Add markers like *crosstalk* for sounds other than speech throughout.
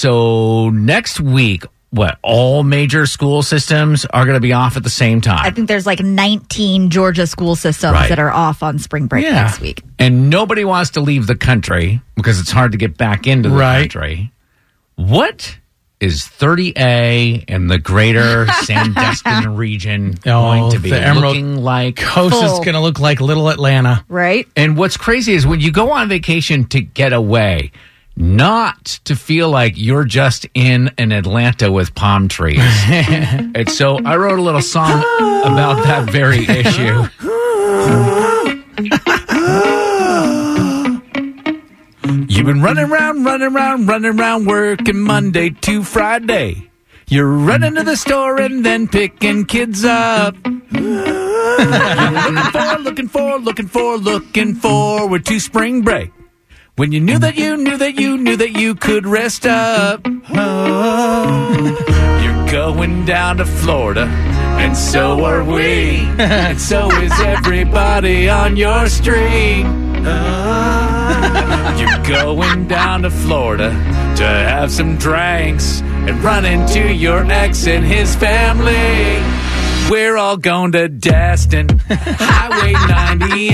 So next week, what all major school systems are going to be off at the same time. I think there's like 19 Georgia school systems Right. that are off on spring break Yeah. next week. and nobody wants to leave the country because it's hard to get back into the Right. country. What is 30A in the greater *laughs* Sandestin region oh, going Oh, to be the Emerald looking like? Coast is going to look like little Atlanta. Right? And what's crazy is when you go on vacation to get away, not to feel like you're just in an Atlanta with palm trees. *laughs* and so I wrote a little song about that very issue. You've been running around, running around, running around, working Monday to Friday. You're running to the store and then picking kids up. looking for, looking for, looking for, looking forward to spring break. When you knew that you knew that you knew that you could rest up. Oh, you're going down to Florida, and so are we. and so is everybody on your street. Oh, you're going down to Florida to have some drinks and run into your ex and his family. We're all going to Destin, Highway 98,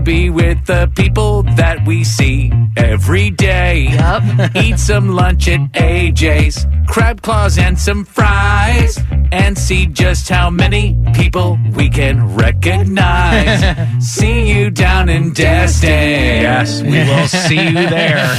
to be with the people that we see every day. *laughs* Eat some lunch at AJ's, crab claws and some fries, and see just how many people we can recognize. *laughs* see you down in Destin. Yes, we will see you there. *laughs*